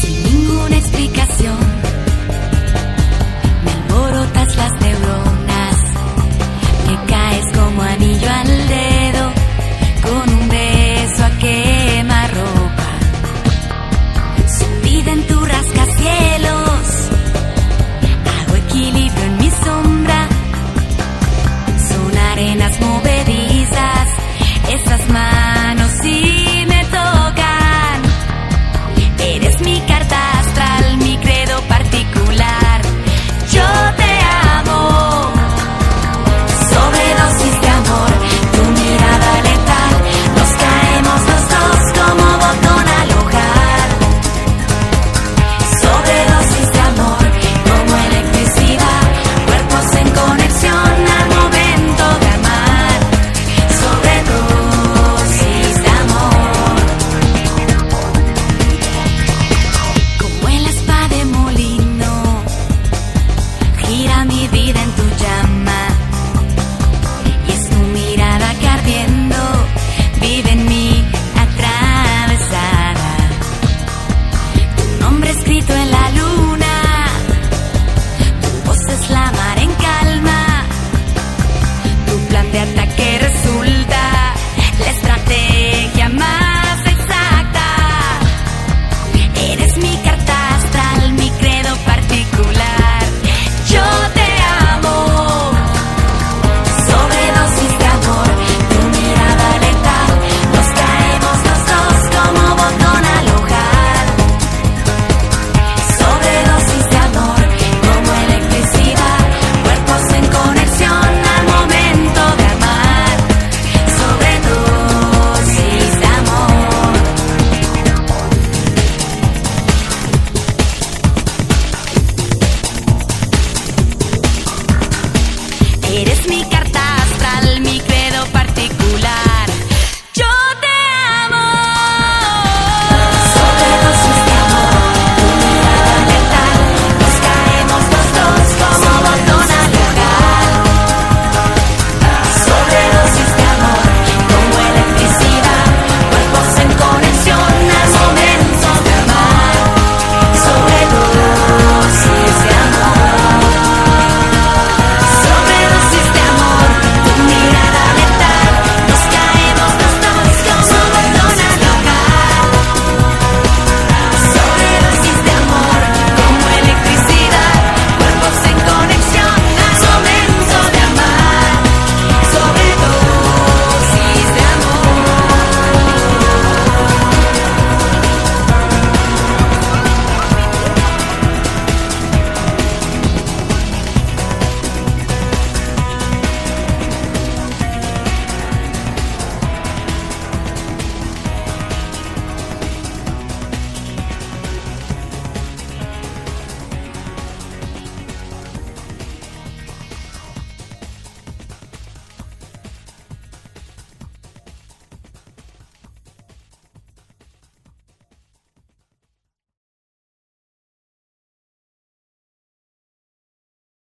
Sin ninguna explicación Mira mi vida en tu